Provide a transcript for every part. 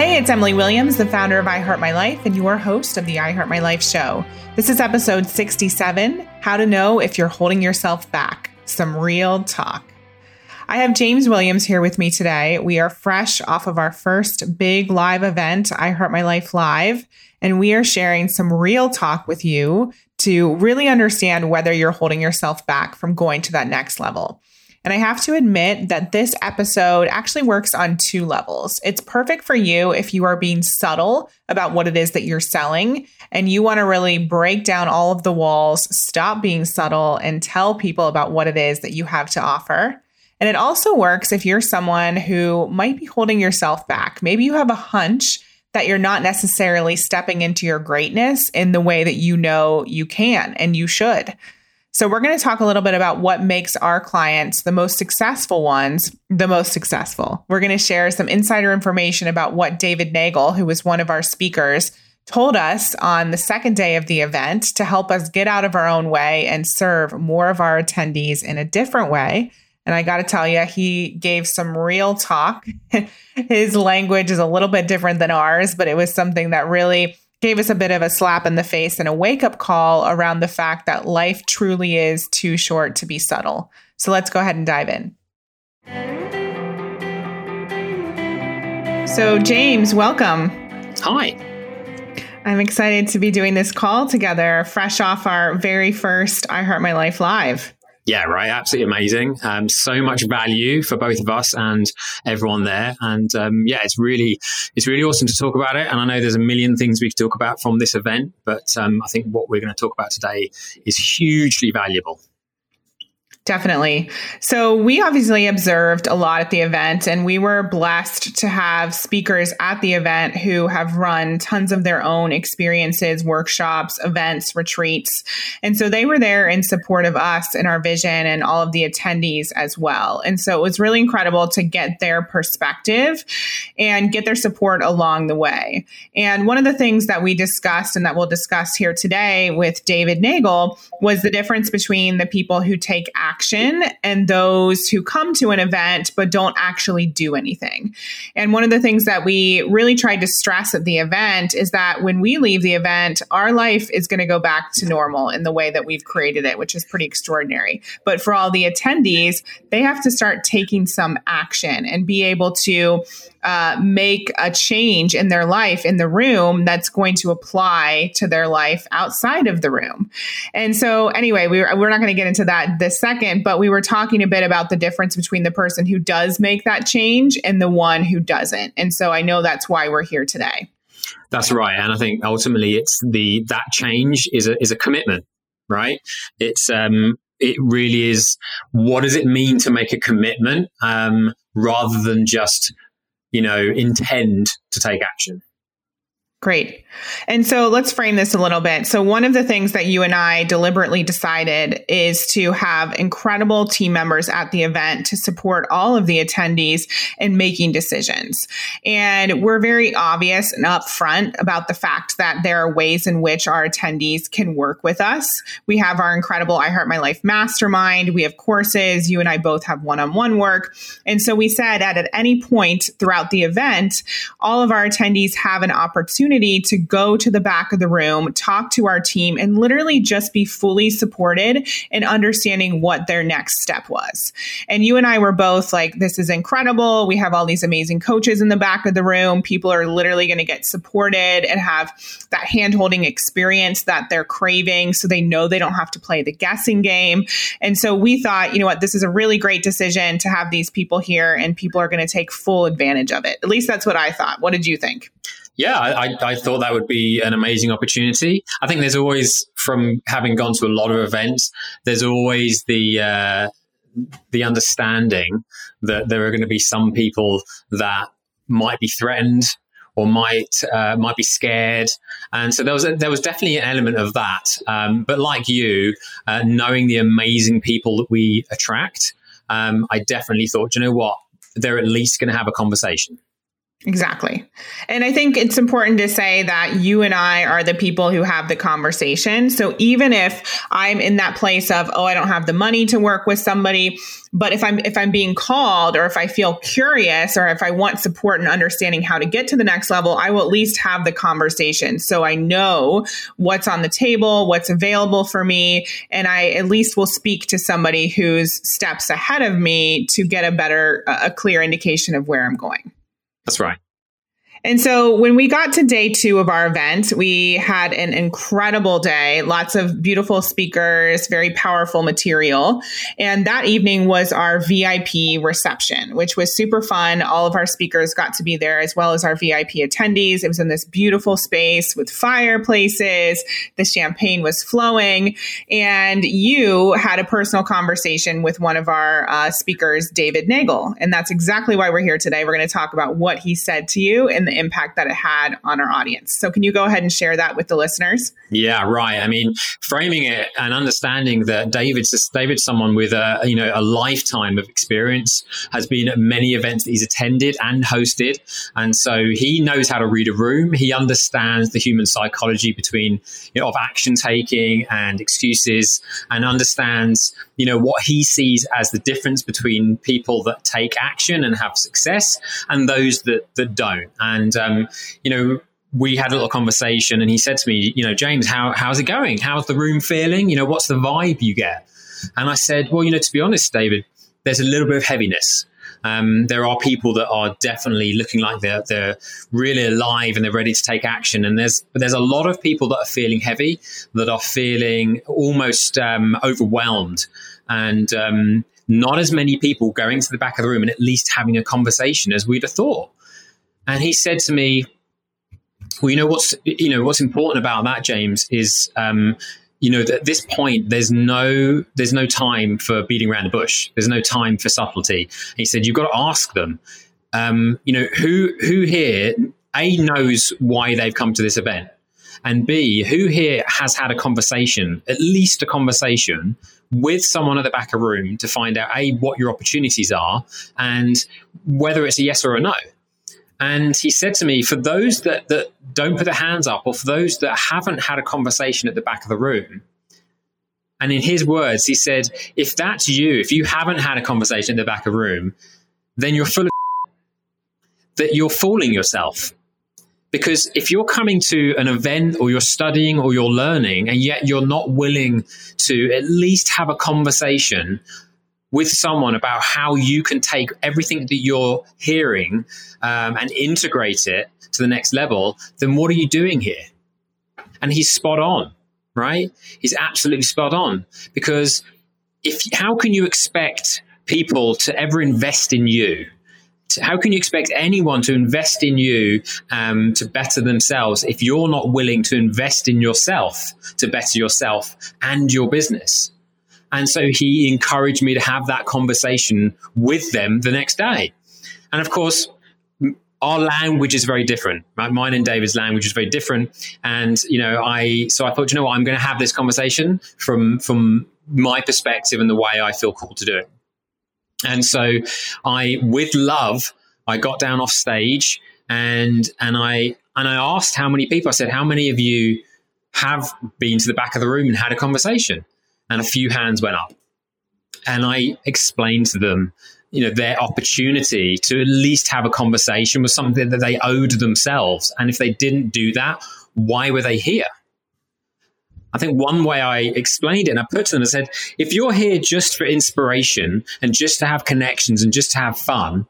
Hey, it's Emily Williams, the founder of I Heart My Life and your host of the I Heart My Life show. This is episode 67 How to Know If You're Holding Yourself Back. Some real talk. I have James Williams here with me today. We are fresh off of our first big live event, I Heart My Life Live, and we are sharing some real talk with you to really understand whether you're holding yourself back from going to that next level. And I have to admit that this episode actually works on two levels. It's perfect for you if you are being subtle about what it is that you're selling and you want to really break down all of the walls, stop being subtle, and tell people about what it is that you have to offer. And it also works if you're someone who might be holding yourself back. Maybe you have a hunch that you're not necessarily stepping into your greatness in the way that you know you can and you should. So, we're going to talk a little bit about what makes our clients, the most successful ones, the most successful. We're going to share some insider information about what David Neagle, who was one of our speakers, told us on the second day of the event to help us get out of our own way and serve more of our attendees in a different way. And I got to tell you, he gave some real talk. His language is a little bit different than ours, but it was something that really gave us a bit of a slap in the face and a wake up call around the fact that life truly is too short to be subtle. So let's go ahead and dive in. So, James, welcome. Hi. I'm excited to be doing this call together, fresh off our very first I Heart My Life Live. Yeah, right. Absolutely amazing. Um, so much value for both of us and everyone there. And um, yeah, it's really, it's really awesome to talk about it. And I know there's a million things we could talk about from this event, but um, I think what we're going to talk about today is hugely valuable. Definitely. So, we obviously observed a lot at the event, and we were blessed to have speakers at the event who have run tons of their own experiences, workshops, events, retreats. And so, they were there in support of us and our vision and all of the attendees as well. And so, it was really incredible to get their perspective and get their support along the way. And one of the things that we discussed and that we'll discuss here today with David Neagle was the difference between the people who take action action and those who come to an event but don't actually do anything. And one of the things that we really tried to stress at the event is that when we leave the event, our life is going to go back to normal in the way that we've created it, which is pretty extraordinary. But for all the attendees, they have to start taking some action and be able to uh, make a change in their life in the room that's going to apply to their life outside of the room. And so, anyway, we were, we're not going to get into that this second, but we were talking a bit about the difference between the person who does make that change and the one who doesn't. And so, I know that's why we're here today. That's right, and I think ultimately it's the that change is a is a commitment, right? It's um it really is what does it mean to make a commitment um, rather than just you know, intend to take action. Great. And so let's frame this a little bit. So, one of the things that you and I deliberately decided is to have incredible team members at the event to support all of the attendees in making decisions. And we're very obvious and upfront about the fact that there are ways in which our attendees can work with us. We have our incredible I Heart My Life mastermind, we have courses, you and I both have one on one work. And so, we said that at any point throughout the event, all of our attendees have an opportunity opportunity to go to the back of the room, talk to our team, and literally just be fully supported in understanding what their next step was. And you and I were both like, this is incredible. We have all these amazing coaches in the back of the room. People are literally going to get supported and have that hand holding experience that they're craving so they know they don't have to play the guessing game. And so we thought, you know what, this is a really great decision to have these people here and people are going to take full advantage of it. At least that's what I thought. What did you think? Yeah, I, I, thought that would be an amazing opportunity. I think there's always, from having gone to a lot of events, there's always the uh, the understanding that there are going to be some people that might be threatened or might uh, might be scared, and so there was a, there was definitely an element of that. Um, but like you, uh, knowing the amazing people that we attract, um, I definitely thought, you know what, they're at least going to have a conversation Exactly. And I think it's important to say that you and I are the people who have the conversation. So even if I'm in that place of, oh, I don't have the money to work with somebody, but if I'm if I'm being called or if I feel curious or if I want support and understanding how to get to the next level, I will at least have the conversation. So I know what's on the table, what's available for me, and I at least will speak to somebody who's steps ahead of me to get a better a clear indication of where I'm going. That's right. And so when we got to day two of our event, we had an incredible day, lots of beautiful speakers, very powerful material. And that evening was our VIP reception, which was super fun. All of our speakers got to be there as well as our VIP attendees. It was in this beautiful space with fireplaces. The champagne was flowing. And you had a personal conversation with one of our uh, speakers, David Neagle. And that's exactly why we're here today. We're going to talk about what he said to you and the impact that it had on our audience. So, can you go ahead and share that with the listeners? Yeah, right. I mean, framing it and understanding that David's David's someone with a you know a lifetime of experience, has been at many events that he's attended and hosted, and so he knows how to read a room. He understands the human psychology between you know, of action taking and excuses, and understands you know what he sees as the difference between people that take action and have success and those that that don't. And um, you know, we had a little conversation, and he said to me, you know, James, how how's it going? How's the room feeling? You know, what's the vibe you get? And I said, well, you know, to be honest, David, there's a little bit of heaviness. Um, there are people that are definitely looking like they're they're really alive and they're ready to take action. And there's there's a lot of people that are feeling heavy, that are feeling almost um, overwhelmed and um, not as many people going to the back of the room and at least having a conversation as we'd have thought. And he said to me, "Well, you know what's you know what's important about that, James, is." Um, you know, at this point, there's no there's no time for beating around the bush. There's no time for subtlety. He said, you've got to ask them. Um, you know, who who here a knows why they've come to this event, and b who here has had a conversation, at least a conversation with someone at the back of room to find out a what your opportunities are and whether it's a yes or a no. And he said to me, for those that, that don't put their hands up, or for those that haven't had a conversation at the back of the room, and in his words, he said, if that's you, if you haven't had a conversation at the back of the room, then you're full of that you're fooling yourself. Because if you're coming to an event or you're studying or you're learning, and yet you're not willing to at least have a conversation with someone about how you can take everything that you're hearing um, and integrate it to the next level, then what are you doing here? And he's spot on, right? He's absolutely spot on because if how can you expect people to ever invest in you? How can you expect anyone to invest in you um, to better themselves if you're not willing to invest in yourself to better yourself and your business? And so he encouraged me to have that conversation with them the next day. And of course, our language is very different. Right? Mine and David's language is very different. And, you know, I, so I thought, you know what, I'm going to have this conversation from, from my perspective and the way I feel called to do it. And so I, with love, I got down off stage and, and I, and I asked how many people, I said, how many of you have been to the back of the room and had a conversation? And a few hands went up. And I explained to them, you know, their opportunity to at least have a conversation was something that they owed themselves. And if they didn't do that, why were they here? I think one way I explained it and I put to them, I said, if you're here just for inspiration and just to have connections and just to have fun,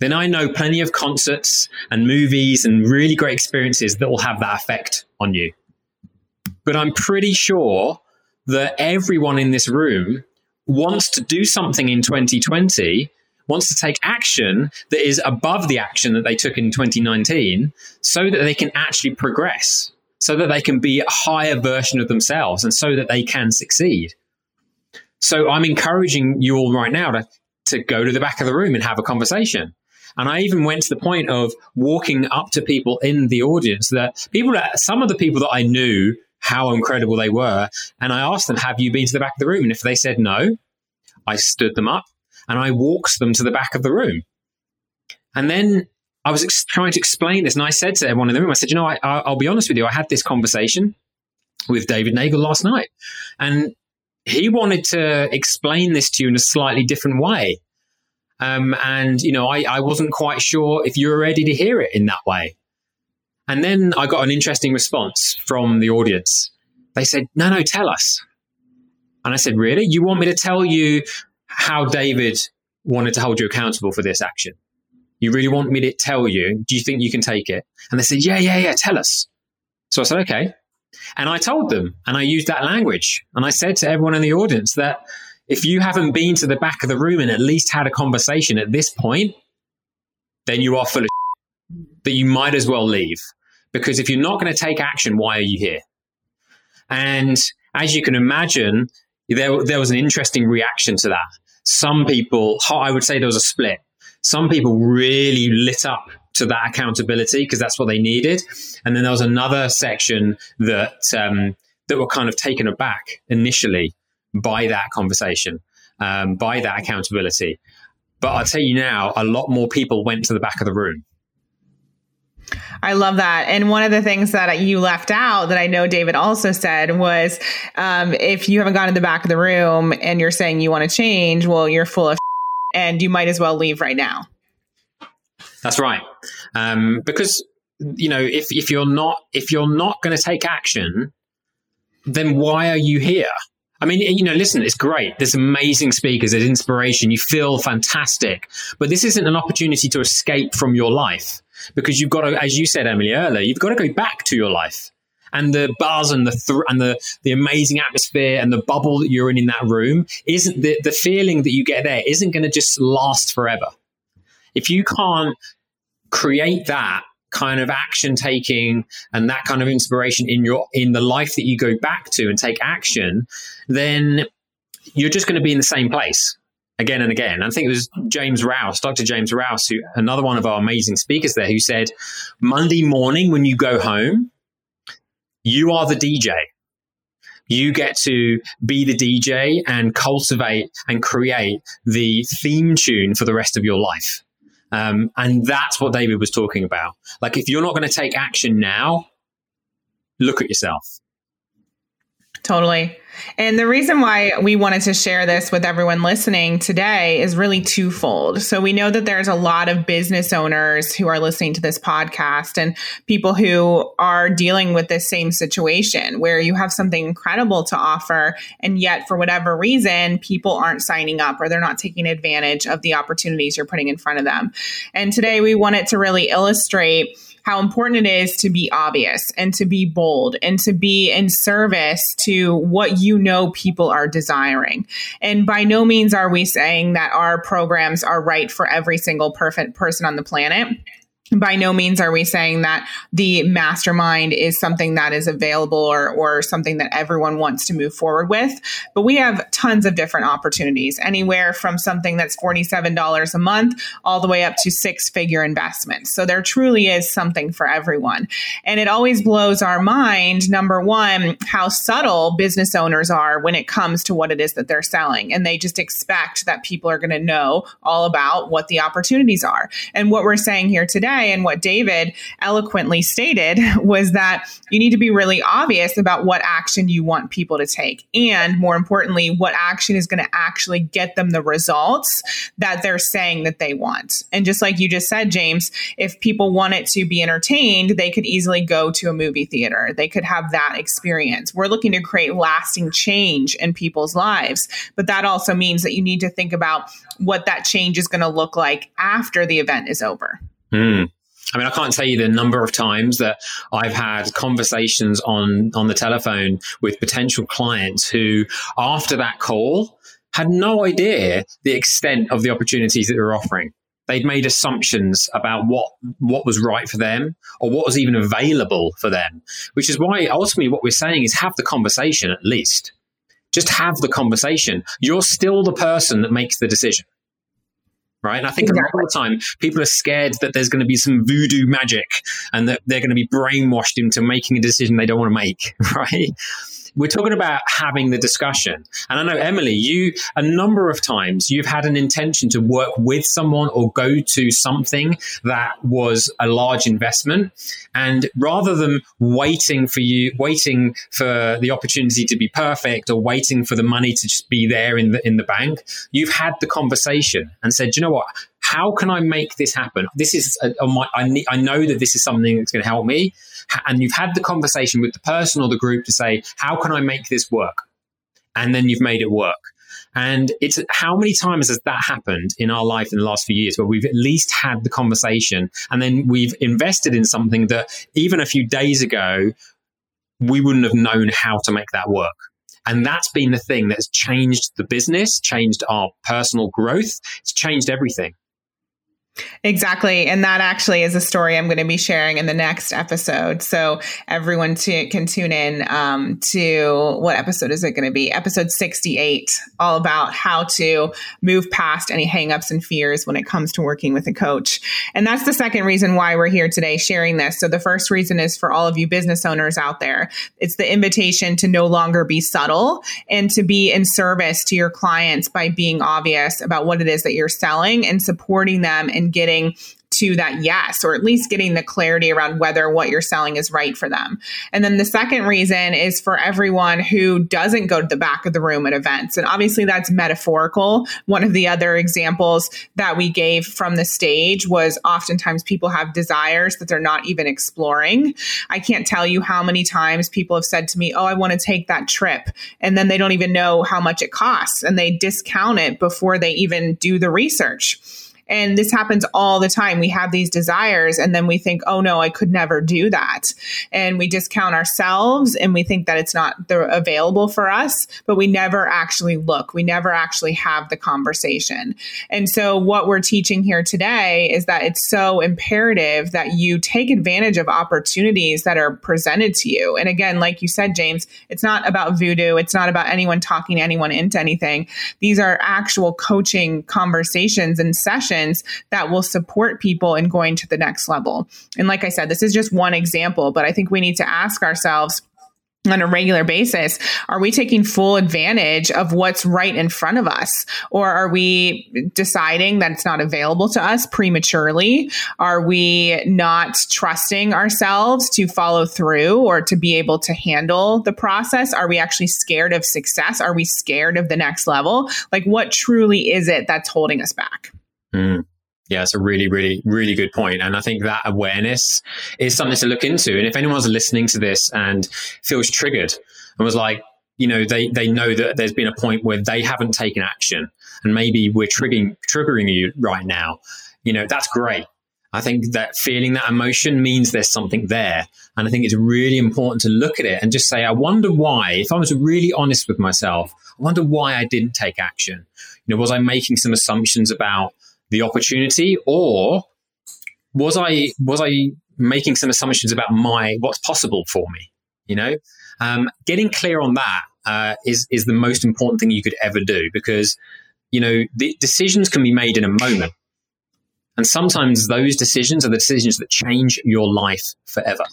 then I know plenty of concerts and movies and really great experiences that will have that effect on you. But I'm pretty sure that everyone in this room wants to do something in 2020 wants to take action that is above the action that they took in 2019 so that they can actually progress so that they can be a higher version of themselves and so that they can succeed. So i'm encouraging you all right now to, to go to the back of the room and have a conversation. And I even went to the point of walking up to people in the audience that people that some of the people that I knew how incredible they were. And I asked them, Have you been to the back of the room? And if they said no, I stood them up and I walked them to the back of the room. And then I was ex- trying to explain this, and I said to everyone in the room, I said, you know, I, I'll be honest with you, I had this conversation with David Neagle last night, and he wanted to explain this to you in a slightly different way. Um, and, you know, I, I wasn't quite sure if you were ready to hear it in that way. And then I got an interesting response from the audience. They said, no, no, tell us. And I said, really? You want me to tell you how David wanted to hold you accountable for this action? You really want me to tell you? Do you think you can take it? And they said, yeah, yeah, yeah, tell us. So I said, okay. And I told them, and I used that language. And I said to everyone in the audience that if you haven't been to the back of the room and at least had a conversation at this point, then you are full of that you might as well leave. Because if you're not going to take action, why are you here? And as you can imagine, there, there was an interesting reaction to that. Some people, I would say there was a split. Some people really lit up to that accountability because that's what they needed. And then there was another section that um, that were kind of taken aback initially by that conversation, um, by that accountability. But I'll tell you now, a lot more people went to the back of the room. I love that. And one of the things that you left out that I know David also said was um, if you haven't gone to the back of the room and you're saying you want to change, well, you're full of and you might as well leave right now. That's right. Um, because you know, if if you're not if you're not going to take action, then why are you here? I mean, you know, listen, it's great. There's amazing speakers, there's inspiration. You feel fantastic, but this isn't an opportunity to escape from your life because you've got to, as you said, Emily earlier, you've got to go back to your life and the buzz and the th- and the the amazing atmosphere and the bubble that you're in in that room isn't the the feeling that you get there isn't going to just last forever. If you can't create that kind of action taking and that kind of inspiration in your in the life that you go back to and take action, then you're just going to be in the same place again and again. I think it was James Rouse, Dr. James Rouse, who another one of our amazing speakers there, who said, Monday morning when you go home, you are the DJ. You get to be the DJ and cultivate and create the theme tune for the rest of your life. Um, and that's what David was talking about. Like, if you're not going to take action now, look at yourself. Totally. And the reason why we wanted to share this with everyone listening today is really twofold. So we know that there's a lot of business owners who are listening to this podcast and people who are dealing with this same situation where you have something incredible to offer. And yet, for whatever reason, people aren't signing up or they're not taking advantage of the opportunities you're putting in front of them. And today we wanted to really illustrate how important it is to be obvious and to be bold and to be in service to what you know people are desiring. And by no means are we saying that our programs are right for every single perfect person on the planet by no means are we saying that the mastermind is something that is available or, or something that everyone wants to move forward with. But we have tons of different opportunities, anywhere from something that's $47 a month all the way up to six figure investments. So there truly is something for everyone. And it always blows our mind, number one, how subtle business owners are when it comes to what it is that they're selling. And they just expect that people are going to know all about what the opportunities are. And what we're saying here today and what David eloquently stated was that you need to be really obvious about what action you want people to take. And more importantly, what action is going to actually get them the results that they're saying that they want. And just like you just said, James, if people wanted to be entertained, they could easily go to a movie theater. They could have that experience. We're looking to create lasting change in people's lives. But that also means that you need to think about what that change is going to look like after the event is over. Mm. I mean, I can't tell you the number of times that I've had conversations on on the telephone with potential clients who, after that call, had no idea the extent of the opportunities that they're offering. They'd made assumptions about what what was right for them or what was even available for them, which is why ultimately what we're saying is have the conversation at least. Just have the conversation. You're still the person that makes the decision right? And I think exactly. a lot of the time people are scared that there's going to be some voodoo magic and that they're going to be brainwashed into making a decision they don't want to make, right? We're talking about having the discussion. And I know, Emily, you, a number of times, you've had an intention to work with someone or go to something that was a large investment. And rather than waiting for you, waiting for the opportunity to be perfect or waiting for the money to just be there in the, in the bank, you've had the conversation and said, you know what? How can I make this happen? This is, a, a, my, I, I know that this is something that's going to help me and you've had the conversation with the person or the group to say, how can I make this work? And then you've made it work. And it's how many times has that happened in our life in the last few years where we've at least had the conversation and then we've invested in something that even a few days ago, we wouldn't have known how to make that work. And that's been the thing that's changed the business, changed our personal growth. It's changed everything. Exactly. And that actually is a story I'm going to be sharing in the next episode. So everyone t- can tune in um, to what episode is it going to be? Episode 68, all about how to move past any hangups and fears when it comes to working with a coach. And that's the second reason why we're here today sharing this. So the first reason is for all of you business owners out there, it's the invitation to no longer be subtle and to be in service to your clients by being obvious about what it is that you're selling and supporting them in and getting to that yes, or at least getting the clarity around whether what you're selling is right for them. And then the second reason is for everyone who doesn't go to the back of the room at events. And obviously that's metaphorical. One of the other examples that we gave from the stage was oftentimes people have desires that they're not even exploring. I can't tell you how many times people have said to me, Oh, I want to take that trip. And then they don't even know how much it costs and they discount it before they even do the research. And this happens all the time. We have these desires and then we think, oh no, I could never do that. And we discount ourselves and we think that it's not available for us, but we never actually look. We never actually have the conversation. And so what we're teaching here today is that it's so imperative that you take advantage of opportunities that are presented to you. And again, like you said, James, it's not about voodoo. It's not about anyone talking anyone into anything. These are actual coaching conversations and sessions that will support people in going to the next level. And like I said, this is just one example, but I think we need to ask ourselves on a regular basis are we taking full advantage of what's right in front of us? Or are we deciding that it's not available to us prematurely? Are we not trusting ourselves to follow through or to be able to handle the process? Are we actually scared of success? Are we scared of the next level? Like what truly is it that's holding us back Mm. Yeah, it's a really, really, really good point. And I think that awareness is something to look into. And if anyone's listening to this and feels triggered and was like, you know, they, they know that there's been a point where they haven't taken action and maybe we're triggering, triggering you right now, you know, that's great. I think that feeling that emotion means there's something there. And I think it's really important to look at it and just say, I wonder why, if I was really honest with myself, I wonder why I didn't take action. You know, was I making some assumptions about the opportunity, or was I was I making some assumptions about my what's possible for me? You know, um, getting clear on that uh, is is the most important thing you could ever do because you know the decisions can be made in a moment, and sometimes those decisions are the decisions that change your life forever.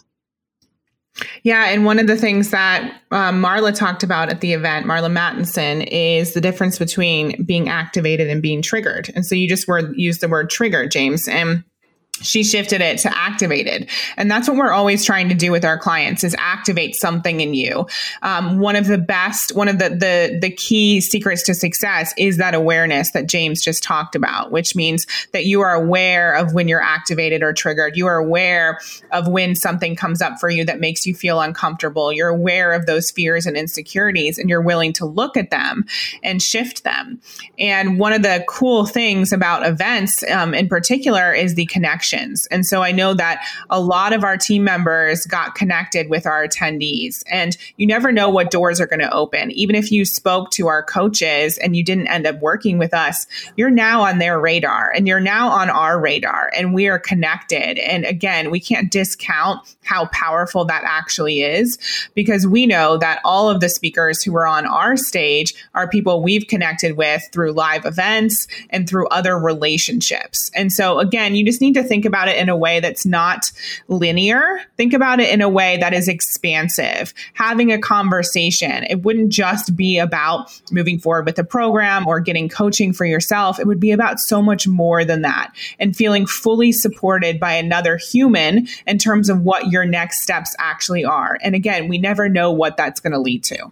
Yeah, and one of the things that um, Marla talked about at the event, Marla Mattenson, is the difference between being activated and being triggered. And so you just word used the word trigger, James, and she shifted it to activated. And that's what we're always trying to do with our clients is activate something in you. Um, one of the best one of the, the the key secrets to success is that awareness that james just talked about which means that you are aware of when you're activated or triggered. You are aware of when something comes up for you that makes you feel uncomfortable. You're aware of those fears and insecurities and you're willing to look at them and shift them. And one of the cool things about events um, in particular is the connection connections. And so I know that a lot of our team members got connected with our attendees. And you never know what doors are going to open. Even if you spoke to our coaches and you didn't end up working with us, you're now on their radar and you're now on our radar and we are connected. And again, we can't discount how powerful that actually is because we know that all of the speakers who are on our stage are people we've connected with through live events and through other relationships. And so again, you just need to think think about it in a way that's not linear. Think about it in a way that is expansive. Having a conversation, it wouldn't just be about moving forward with a program or getting coaching for yourself. It would be about so much more than that and feeling fully supported by another human in terms of what your next steps actually are. And again, we never know what that's going to lead to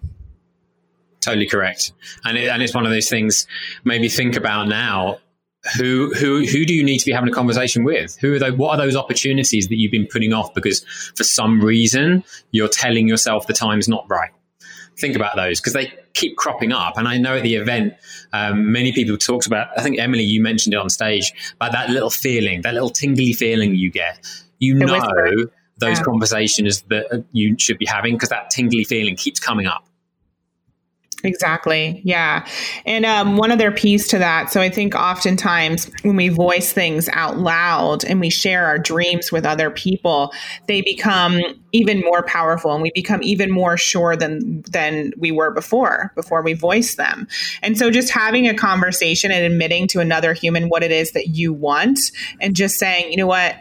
totally correct and, it, and it's one of those things maybe think about now who who who do you need to be having a conversation with? Who are they? What are those opportunities that you've been putting off because for some reason you're telling yourself the time's not right? Think about those because they keep cropping up. And I know at the event, um, many people talked about. I think Emily, you mentioned it on stage, about that little feeling, that little tingly feeling you get. You know those yeah. conversations that you should be having because that tingly feeling keeps coming up. Exactly. Yeah. And um, one other piece to that. So I think oftentimes when we voice things out loud and we share our dreams with other people, they become even more powerful and we become even more sure than than we were before before we voice them. And so just having a conversation and admitting to another human what it is that you want and just saying, you know what,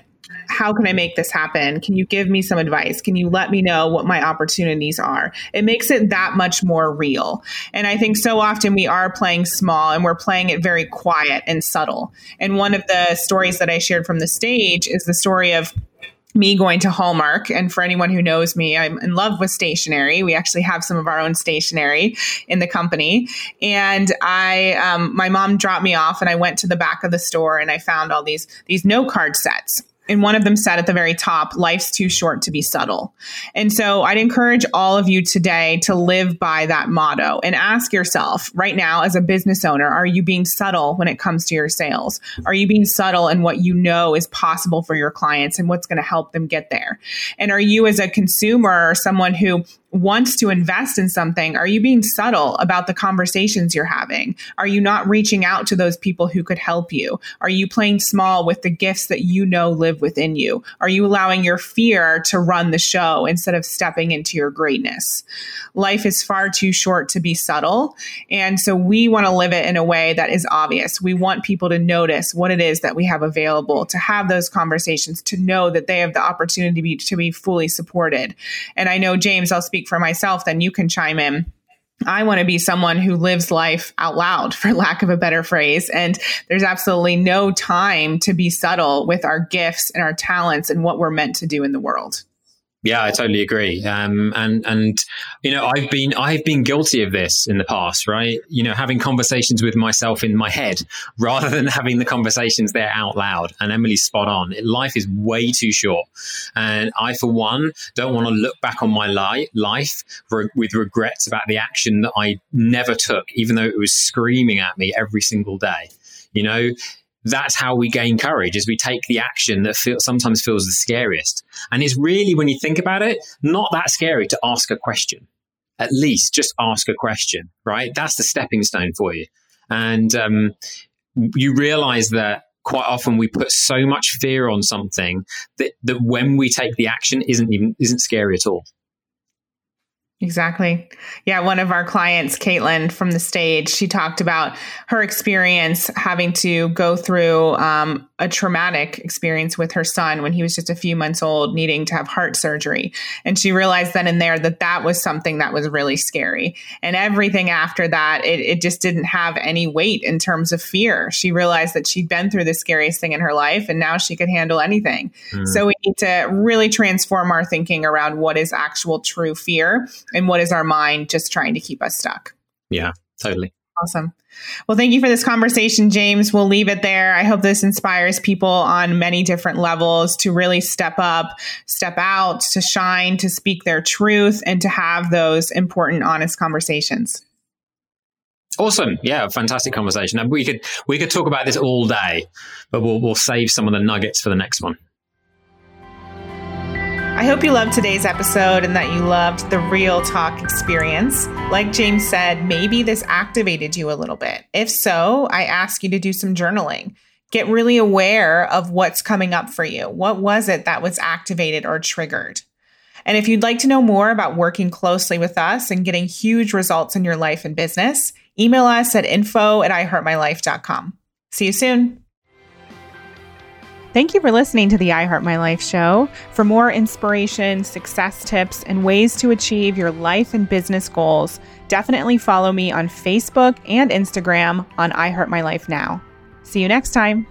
how can I make this happen? Can you give me some advice? Can you let me know what my opportunities are? It makes it that much more real. And I think so often we are playing small and we're playing it very quiet and subtle. And one of the stories that I shared from the stage is the story of me going to Hallmark. And for anyone who knows me, I'm in love with stationery. We actually have some of our own stationery in the company. And I, um, my mom dropped me off, and I went to the back of the store, and I found all these these note card sets and one of them said at the very top, life's too short to be subtle. And so I'd encourage all of you today to live by that motto and ask yourself right now, as a business owner, are you being subtle when it comes to your sales? Are you being subtle in what you know is possible for your clients and what's going to help them get there? And are you, as a consumer or someone who wants to invest in something, are you being subtle about the conversations you're having? Are you not reaching out to those people who could help you? Are you playing small with the gifts that you know live within you? Are you allowing your fear to run the show instead of stepping into your greatness? Life is far too short to be subtle. And so we want to live it in a way that is obvious. We want people to notice what it is that we have available, to have those conversations, to know that they have the opportunity to be, to be fully supported. And I know, James, I'll for myself, then you can chime in. I want to be someone who lives life out loud, for lack of a better phrase. And there's absolutely no time to be subtle with our gifts and our talents and what we're meant to do in the world. Yeah, I totally agree. Um, and and you know, I've been I've been guilty of this in the past, right? You know, having conversations with myself in my head rather than having the conversations there out loud. And Emily's spot on. Life is way too short, and I, for one, don't want to look back on my li- life re- with regrets about the action that I never took, even though it was screaming at me every single day. You know, that's how we gain courage is we take the action that feel, sometimes feels the scariest. And it's really when you think about it not that scary to ask a question. At least just ask a question right? That's the stepping stone for you. And um, you realize that quite often we put so much fear on something that, that when we take the action isn't even isn't scary at all Exactly. Yeah. One of our clients, Caitlin from the stage, she talked about her experience having to go through um, a traumatic experience with her son when he was just a few months old, needing to have heart surgery. And she realized then and there that that was something that was really scary. And everything after that, it, it just didn't have any weight in terms of fear. She realized that she'd been through the scariest thing in her life and now she could handle anything. Mm. So we need to really transform our thinking around what is actual true fear and what is our mind just trying to keep us stuck. Yeah, totally. Awesome. Well, thank you for this conversation, James. We'll leave it there. I hope this inspires people on many different levels to really step up, step out, to shine, to speak their truth, and to have those important, honest conversations. Awesome. Yeah, fantastic conversation. And we could we could talk about this all day, but we'll we'll save some of the nuggets for the next one. I hope you loved today's episode and that you loved the real talk experience. Like James said, maybe this activated you a little bit. If so, I ask you to do some journaling. Get really aware of what's coming up for you. What was it that was activated or triggered? And if you'd like to know more about working closely with us and getting huge results in your life and business, email us at info at iheartmylife.com. See you soon. Thank you for listening to the I Heart My Life show. For more inspiration, success tips, and ways to achieve your life and business goals, definitely follow me on Facebook and Instagram on I Heart My Life Now. See you next time.